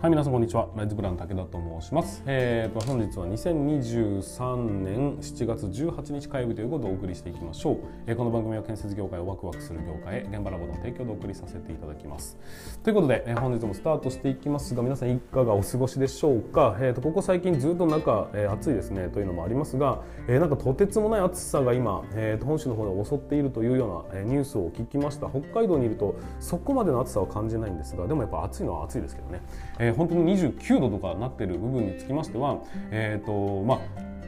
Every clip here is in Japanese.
はい皆さんこんにちは。ライズブラン武田と申します。えーと本日は2023年7月18日火曜日ということでお送りしていきましょう、えー、この番組は建設業界をワクワクする業界へ現場ラボの提供でお送りさせていただきます。ということで、えー、本日もスタートしていきますが皆さんいかがお過ごしでしょうか？えーとここ最近ずっと中、えー、暑いですね。というのもありますが、えー、なんかとてつもない暑さが今、えー、と本州の方で襲っているというような、えー、ニュースを聞きました。北海道にいるとそこまでの暑さは感じないんですがでもやっぱ暑いのは暑いですけどね、えーー、本当に29度とかなってる部分につきましては、えーとま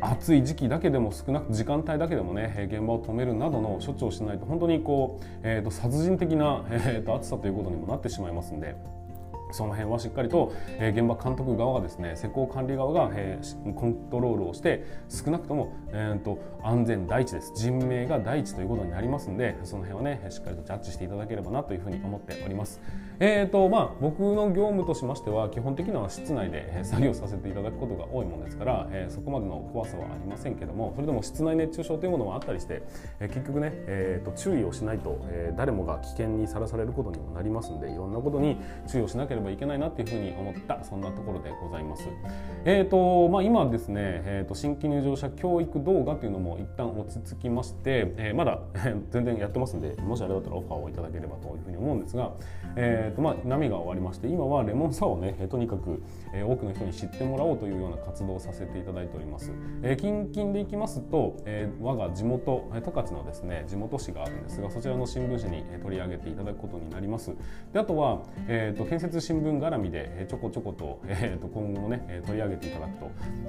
あ、暑い時期だけでも少なく時間帯だけでもね現場を止めるなどの処置をしないと本当にこう、えーと、殺人的な、えーと暑さということにもなってしまいますんで。その辺はしっかりと、え、現場監督側がですね施工管理側が、え、コントロールをして少なくとも、えーと、安全第一です人命が第一ということになりますのでその辺はねしっかりとジャッジしていただければなというふうに思っております。えーとまあ、僕の業務としましては基本的には室内で作業させていただくことが多いものですから、えー、そこまでの怖さはありませんけどもそれでも室内熱中症というものもあったりして、えー、結局ね、えーと、注意をしないと、えー、誰もが危険にさらされることにもなりますのでいろんなことに注意をしなければいけないなっていうふうに思ったそんなところでございます。えーとまあ、今ですね、えーと、新規入場者教育動画というのも一旦落ち着きまして、えー、まだ全然やってますんでもしあれだったらオファーをいただければというふうに思うんですが、えーとまあ、波が終わりまして今はレモンサワーをねとにかく、えー、多くの人に知ってもらおうというような活動をさせていただいております。えー、近々でいきますと、えー、我が地元十勝のですね地元紙があるんですがそちらの新聞紙に取り上げていただくことになります。であとは、えーと、建設新聞絡みでちょこちょこと,、えー、と今後もね取り上げていただくと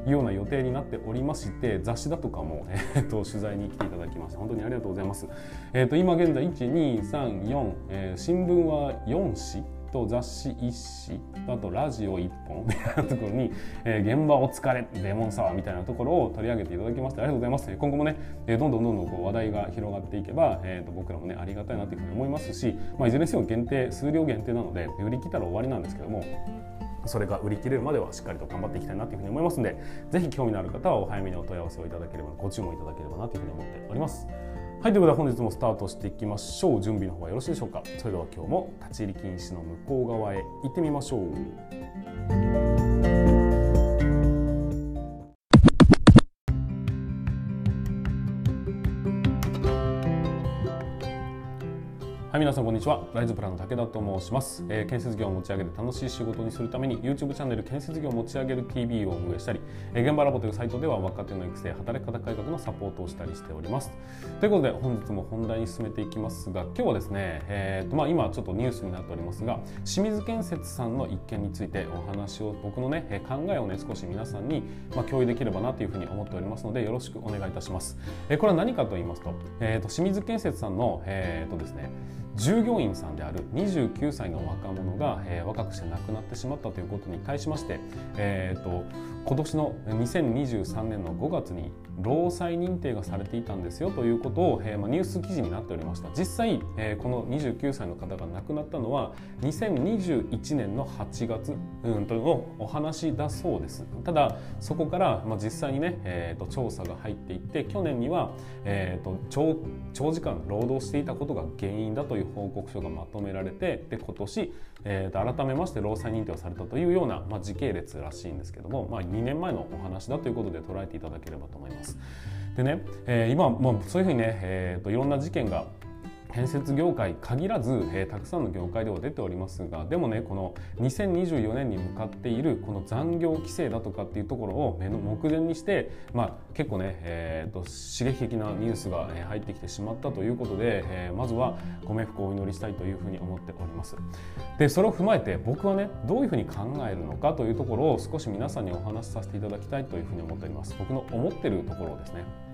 いうような予定になっておりまして雑誌だとかも、えー、と取材に来ていただきまして本当にありがとうございます。えー、と今現在1234、えー、新聞は4紙と雑誌1紙あとラジオ1本みたいなところに、えー、現場お疲れレモンサワーみたいなところを取り上げていただきましてありがとうございます今後もね、えー、どんどんどんどんこう話題が広がっていけば、えー、と僕らもねありがたいなというふうに思いますし、まあ、いずれにせよ限定数量限定なので売り切ったら終わりなんですけどもそれが売り切れるまではしっかりと頑張っていきたいなというふうに思いますのでぜひ興味のある方はお早めにお問い合わせをいただければご注文いただければなというふうに思っております。はいということで本日もスタートしていきましょう。準備の方はよろしいでしょうか。それでは今日も立ち入り禁止の向こう側へ行ってみましょう。皆さんこんにちは。ライズプランの武田と申します、えー、建設業を持ち上げて楽しい仕事にするために YouTube チャンネル建設業を持ち上げる TV を運営したり、えー、現場ラボというサイトでは若手の育成働き方改革のサポートをしたりしております。ということで本日も本題に進めていきますが今日はですね、えーとまあ、今ちょっとニュースになっておりますが清水建設さんの一件についてお話を僕のね考えをね少し皆さんに、まあ、共有できればなというふうに思っておりますのでよろしくお願いいたします、えー、これは何かと言いますと,、えーと、清水建設さんの、えーとですね従業員さんである29歳の若者が、えー、若くして亡くなってしまったということに対しまして、えーと、今年の2023年の5月に労災認定がされていたんですよということを、えーまあ、ニュース記事になっておりました。実際、えー、この29歳の方が亡くなったのは2021年の8月、うん、とのお話だそうです。ただそこから、まあ、実際にね、えーと、調査が入っていって去年には、えーと、長長時間労働していたことが原因だという報告書がまとめられてで今年、えー、と改めまして労災認定をされたというような、まあ、時系列らしいんですけども、まあ、2年前のお話だということで捉えていただければと思います。でね、えー、今、まあ、そういうふうにね、えーと、いろんな事件が建設業界限らず、えー、たくさんの業界では出ておりますがでもねこの2024年に向かっているこの残業規制だとかっていうところを目の目前にして、まあ、結構ね、えーと、刺激的なニュースが入ってきてしまったということで、えー、まずはご冥福をお祈りしたいというふうに思っております。でそれを踏まえて僕はねどういうふうに考えるのかというところを少し皆さんにお話しさせていただきたいというふうに思っております。僕の思ってるところですね。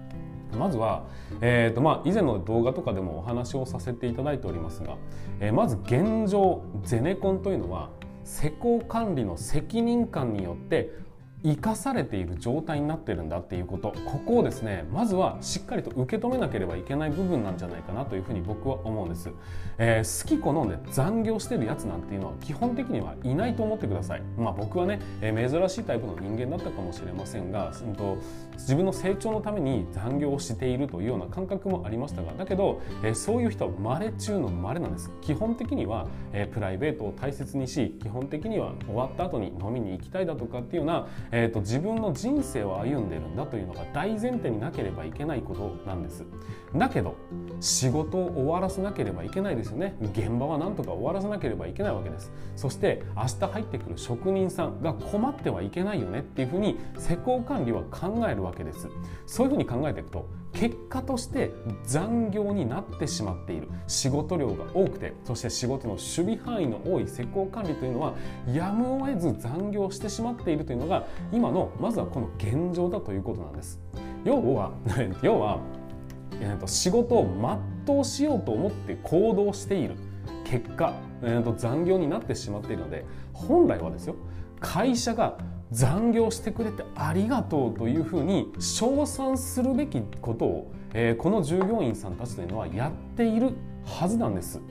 まずは、えーとまあ、以前の動画とかでもお話をさせていただいておりますが、えー、まず現状ゼネコンというのは施工管理の責任感によって生かされている状態になってるんだっていうこと。ここをですねまずはしっかりと受け止めなければいけない部分なんじゃないかなというふうに僕は思うんです、えー、好き好んで残業してるやつなんていうのは基本的にはいないと思ってください。まあ僕はね、えー、珍しいタイプの人間だったかもしれませんが、うんと、自分の成長のために残業をしているというような感覚もありましたがだけど、えー、そういう人は稀中の稀なんです。基本的には、えー、プライベートを大切にし基本的には終わった後に飲みに行きたいだとかっていうような、えーと、自分の人生を歩んでるんだというのが大前提になければいけないことなんです。だけど仕事を終わらせなければいけないですよね。現場はなんとか終わらせなければいけないわけです。そして明日入ってくる職人さんが困ってはいけないよねっていうふうに施工管理は考えるわけです。そういうふうに考えていくと結果として残業になってしまっている。仕事量が多くてそして仕事の守備範囲の多い施工管理というのはやむを得ず残業してしまっているというのが今のまずはこの現状だということなんです。要は 要は、仕事を全うしようと思って行動している。結果、えー、と残業になってしまっているので本来はですよ会社が残業してくれてありがとうというふうに称賛するべきことを、えー、この従業員さんたちというのはやっているはずなんです。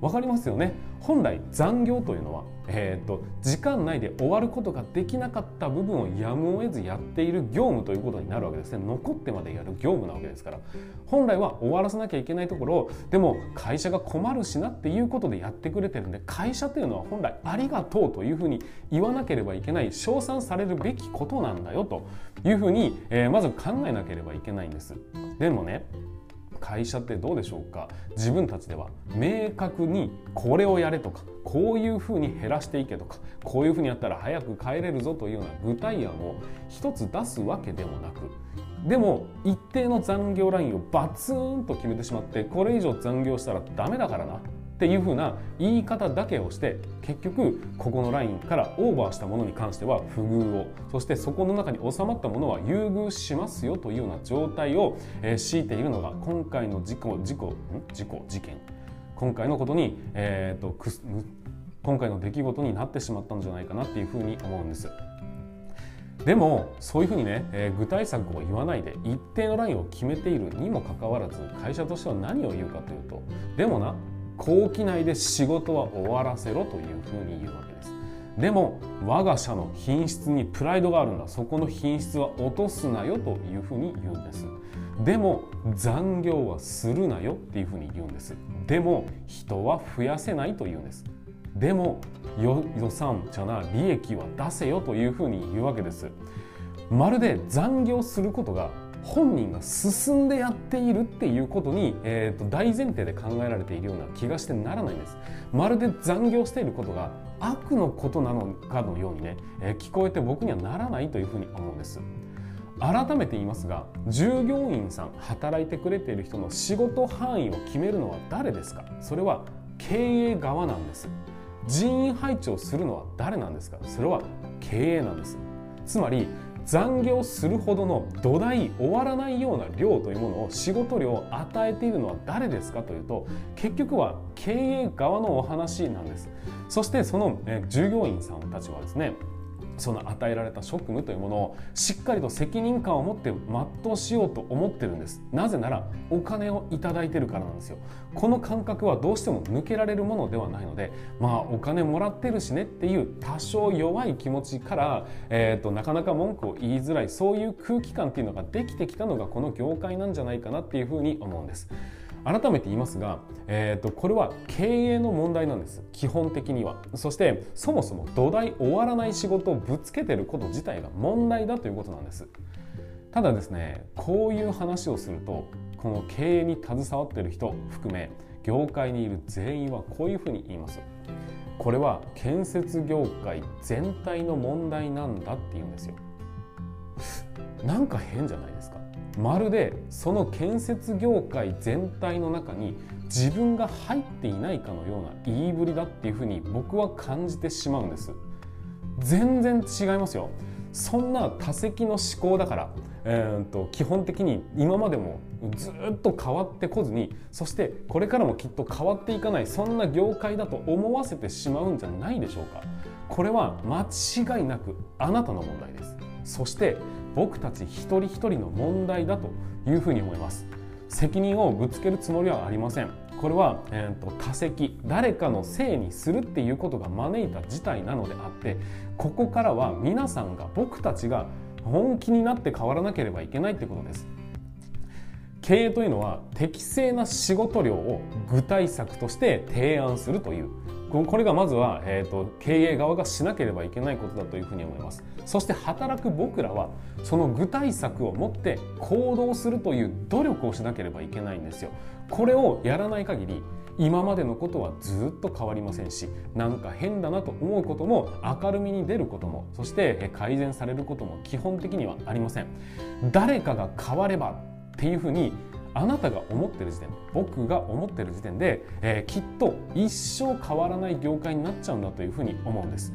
わかりますよね。本来残業というのは、えーと、時間内で終わることができなかった部分をやむを得ずやっている業務ということになるわけですね。残ってまでやる業務なわけですから。本来は終わらせなきゃいけないところをでも会社が困るしなっていうことでやってくれてるんで会社というのは本来ありがとうというふうに言わなければいけない称賛されるべきことなんだよというふうに、えー、まず考えなければいけないんです。でもね会社ってどうでしょうか？自分たちでは明確にこれをやれとかこういうふうに減らしていけとかこういうふうにやったら早く帰れるぞというような具体案を一つ出すわけでもなくでも一定の残業ラインをバツンと決めてしまってこれ以上残業したらダメだからな。っていうふうな言い方だけをして結局ここのラインからオーバーしたものに関しては不遇をそしてそこの中に収まったものは優遇しますよというような状態を、え、強いているのが今回の事故事故事故事件今回のことに、えーと、と今回の出来事になってしまったんじゃないかなっていうふうに思うんです。でもそういうふうにね、えー、具体策を言わないで一定のラインを決めているにもかかわらず会社としては何を言うかというとでもな後期内で仕事は終わらせろというふうに言うわけです。でも我が社の品質にプライドがあるんだ。そこの品質は落とすなよというふうに言うんです。でも残業はするなよっていうふうに言うんです。でも人は増やせないと言うんです。でも予算じゃな利益は出せよというふうに言うわけです。まるで残業することが本人が進んでやっているっていうことに、えーと、大前提で考えられているような気がしてならないんです。まるで残業していることが悪のことなのかのようにね、えー、聞こえて僕にはならないというふうに思うんです。改めて言いますが従業員さん働いてくれている人の仕事範囲を決めるのは誰ですか？それは経営側なんです。人員配置をするのは誰なんですか？それは経営なんです。つまり残業するほどの土台終わらないような量というものを仕事量を与えているのは誰ですかというと結局は経営側のお話なんです。そしてその、従業員さんたちはですねその与えられた職務というものをしっかりと責任感を持って全うしようと思ってるんです。なぜならお金を頂いてるからなんですよ。この感覚はどうしても抜けられるものではないのでまあお金もらってるしねっていう多少弱い気持ちから、えーと、なかなか文句を言いづらいそういう空気感っていうのができてきたのがこの業界なんじゃないかなっていうふうに思うんです。改めて言いますが、えーと、これは経営の問題なんです。基本的には。そしてそもそも土台終わらない仕事をぶつけてること自体が問題だということなんです。ただですねこういう話をするとこの経営に携わってる人含め業界にいる全員はこういうふうに言います。これは建設業界全体の問題なんだって言うんですよ。なんか変じゃない？まるでその建設業界全体の中に自分が入っていないかのような言いぶりだっていうふうに僕は感じてしまうんです。全然違いますよ。そんな多席の思考だから、えー、と基本的に今までもずっと変わってこずにそしてこれからもきっと変わっていかないそんな業界だと思わせてしまうんじゃないでしょうか。これは間違いなくあなたの問題です。そして僕たち一人一人の問題だというふうに思います。責任をぶつけるつもりはありません。これは、えーと、多責誰かのせいにするっていうことが招いた事態なのであってここからは皆さんが僕たちが本気になって変わらなければいけないってことです。経営というのは適正な仕事量を具体策として提案するというこれがまずは、えーと、経営側がしなければいけないことだというふうに思います。そして働く僕らはその具体策を持って行動するという努力をしなければいけないんですよ。これをやらない限り今までのことはずっと変わりませんしなんか変だなと思うことも明るみに出ることもそして改善されることも基本的にはありません。誰かが変わればっていうふうにあなたが思ってる時点僕が思ってる時点で、えー、きっと一生変わらない業界になっちゃうんだというふうに思うんです。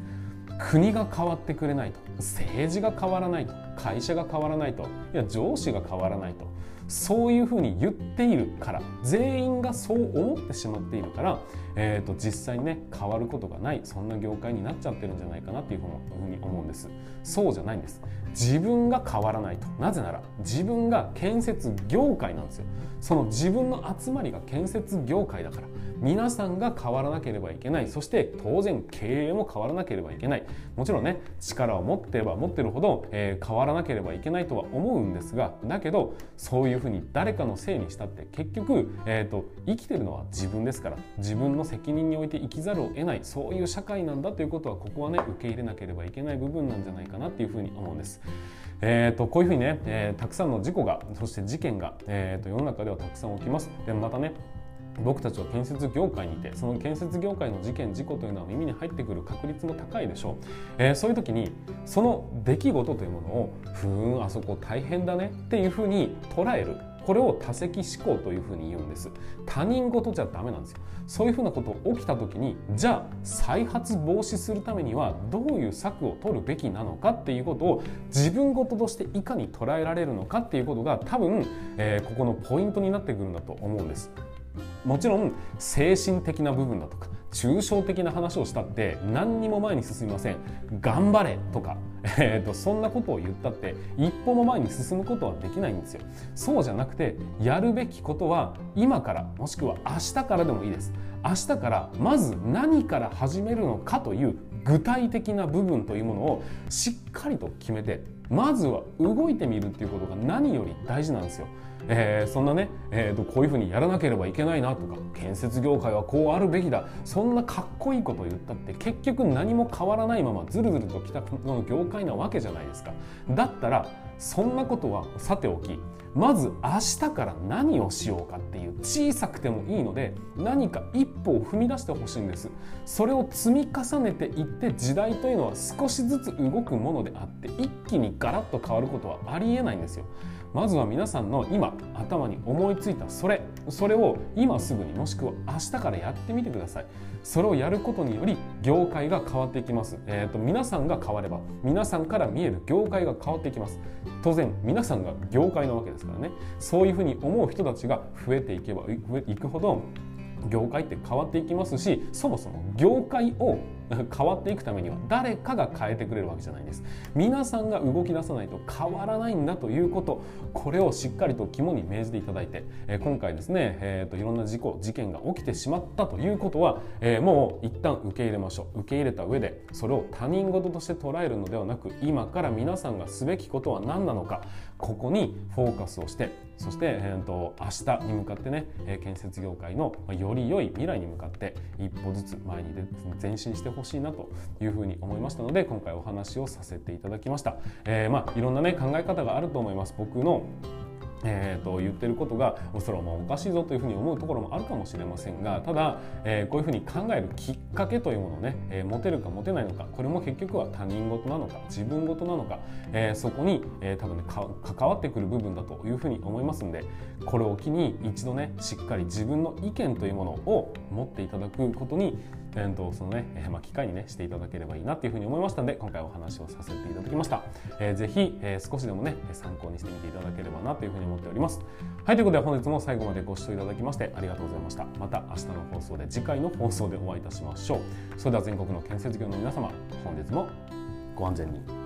国が変わってくれないと政治が変わらないと会社が変わらないといや上司が変わらないと。そういうふうに言っているから全員がそう思ってしまっているから、えーと、実際にね変わることがないそんな業界になっちゃってるんじゃないかなっていうふうに思うんです。そうじゃないんです。自分が変わらないと。なぜなら自分が建設業界なんですよ。その自分の集まりが建設業界だから。皆さんが変わらなければいけない。そして当然経営も変わらなければいけない。もちろんね力を持ってれば持ってるほど、えー、変わらなければいけないとは思うんですがだけどそういうふうに誰かのせいにしたって結局、えーと、生きてるのは自分ですから自分の責任において生きざるを得ないそういう社会なんだということはここはね受け入れなければいけない部分なんじゃないかなっていうふうに思うんです。えーと、こういうふうにね、えー、たくさんの事故がそして事件が、えーと、世の中ではたくさん起きます。でもまたね僕たちは建設業界にいてその建設業界の事件事故というのは耳に入ってくる確率も高いでしょう、えー、そういう時にその出来事というものをふーんあそこ大変だねっていうふうに捉える。これを多責思考というふうに言うんです。他人事じゃダメなんですよ。そういうふうなこと起きた時にじゃあ再発防止するためにはどういう策を取るべきなのかっていうことを自分事としていかに捉えられるのかっていうことが多分、えー、ここのポイントになってくるんだと思うんです。もちろん精神的な部分だとか抽象的な話をしたって何にも前に進みません。頑張れとか、えーと、そんなことを言ったって一歩も前に進むことはできないんですよ。そうじゃなくてやるべきことは今からもしくは明日からでもいいです。明日からまず何から始めるのかという具体的な部分というものをしっかりと決めてまずは動いてみるっていうことが何より大事なんですよ。えー、そんなね、えーと、こういうふうにやらなければいけないなとか建設業界はこうあるべきだ。そんなかっこいいことを言ったって結局何も変わらないままずるずると来たの業界なわけじゃないですか。だったらそんなことはさておきまず明日から何をしようかっていう小さくてもいいので何か一歩を踏み出してほしいんです。それを積み重ねていって時代というのは少しずつ動くものであって一気にガラッと変わることはありえないんですよ。まずは皆さんの今頭に思いついたそれそれを今すぐにもしくは明日からやってみてください。それをやることにより業界が変わっていきます、えーと、皆さんが変われば皆さんから見える業界が変わっていきます。当然皆さんが業界なわけです。からねそういうふうに思う人たちが増えていけばいくほど業界って変わっていきますしそもそも業界を変わっていくためには誰かが変えてくれるわけじゃないんです。皆さんが動き出さないと変わらないんだということこれをしっかりと肝に銘じていただいて、今回ですね、えーと、いろんな事故事件が起きてしまったということは、えー、もう一旦受け入れましょう。受け入れた上でそれを他人事として捉えるのではなく今から皆さんがすべきことは何なのかここにフォーカスをしてそして、えーと、明日に向かってね建設業界のより良い未来に向かって一歩ずつ前に前進してほしいなというふうに思いましたので今回お話をさせていただきました。えー、まあいろんなね考え方があると思います。僕のえーと、言ってることがそれはおかしいぞというふうに思うところもあるかもしれませんがただ、えー、こういうふうに考えるきっかけというものをね、えー、持てるか持てないのかこれも結局は他人事なのか自分事なのか、えー、そこに、え、多分ね関わってくる部分だというふうに思いますんでこれを機に一度ねしっかり自分の意見というものを持っていただくことにえー、とそのね、えーまあ、機会にねしていただければいいなっていうふうに思いましたので今回お話をさせていただきました、えー、ぜひ、えー、少しでもね参考にしてみていただければなというふうに思っております。はいということで本日も最後までご視聴いただきましてありがとうございました。また明日の放送で次回の放送でお会いいたしましょう。それでは全国の建設業の皆様本日もご安全に。